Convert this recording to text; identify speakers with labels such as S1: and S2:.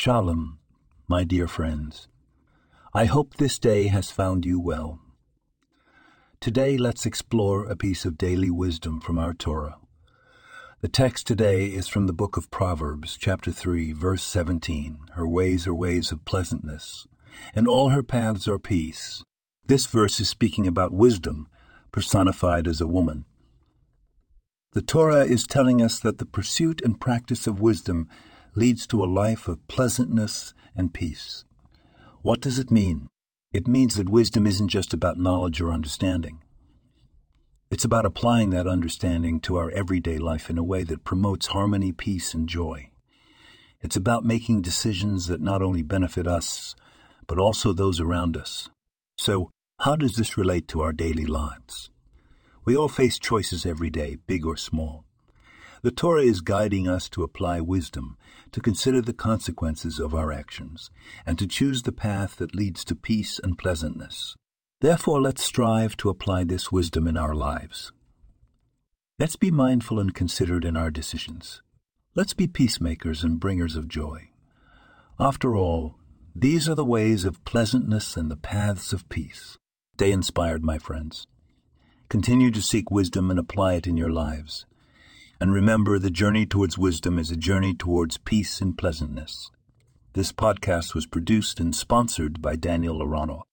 S1: Shalom, my dear friends. I hope this day has found you well. Today, let's explore a piece of daily wisdom from our Torah. The text today is from the book of Proverbs, chapter 3, verse 17. Her ways are ways of pleasantness, and all her paths are peace. This verse is speaking about wisdom, personified as a woman. The Torah is telling us that the pursuit and practice of wisdom leads to a life of pleasantness and peace. What does it mean? It means that wisdom isn't just about knowledge or understanding. It's about applying that understanding to our everyday life in a way that promotes harmony, peace, and joy. It's about making decisions that not only benefit us, but also those around us. So, how does this relate to our daily lives? We all face choices every day, big or small. The Torah is guiding us to apply wisdom, to consider the consequences of our actions, and to choose the path that leads to peace and pleasantness. Therefore, let's strive to apply this wisdom in our lives. Let's be mindful and considerate in our decisions. Let's be peacemakers and bringers of joy. After all, these are the ways of pleasantness and the paths of peace. Stay inspired, my friends. Continue to seek wisdom and apply it in your lives. And remember, the journey towards wisdom is a journey towards peace and pleasantness. This podcast was produced and sponsored by Daniel Arano.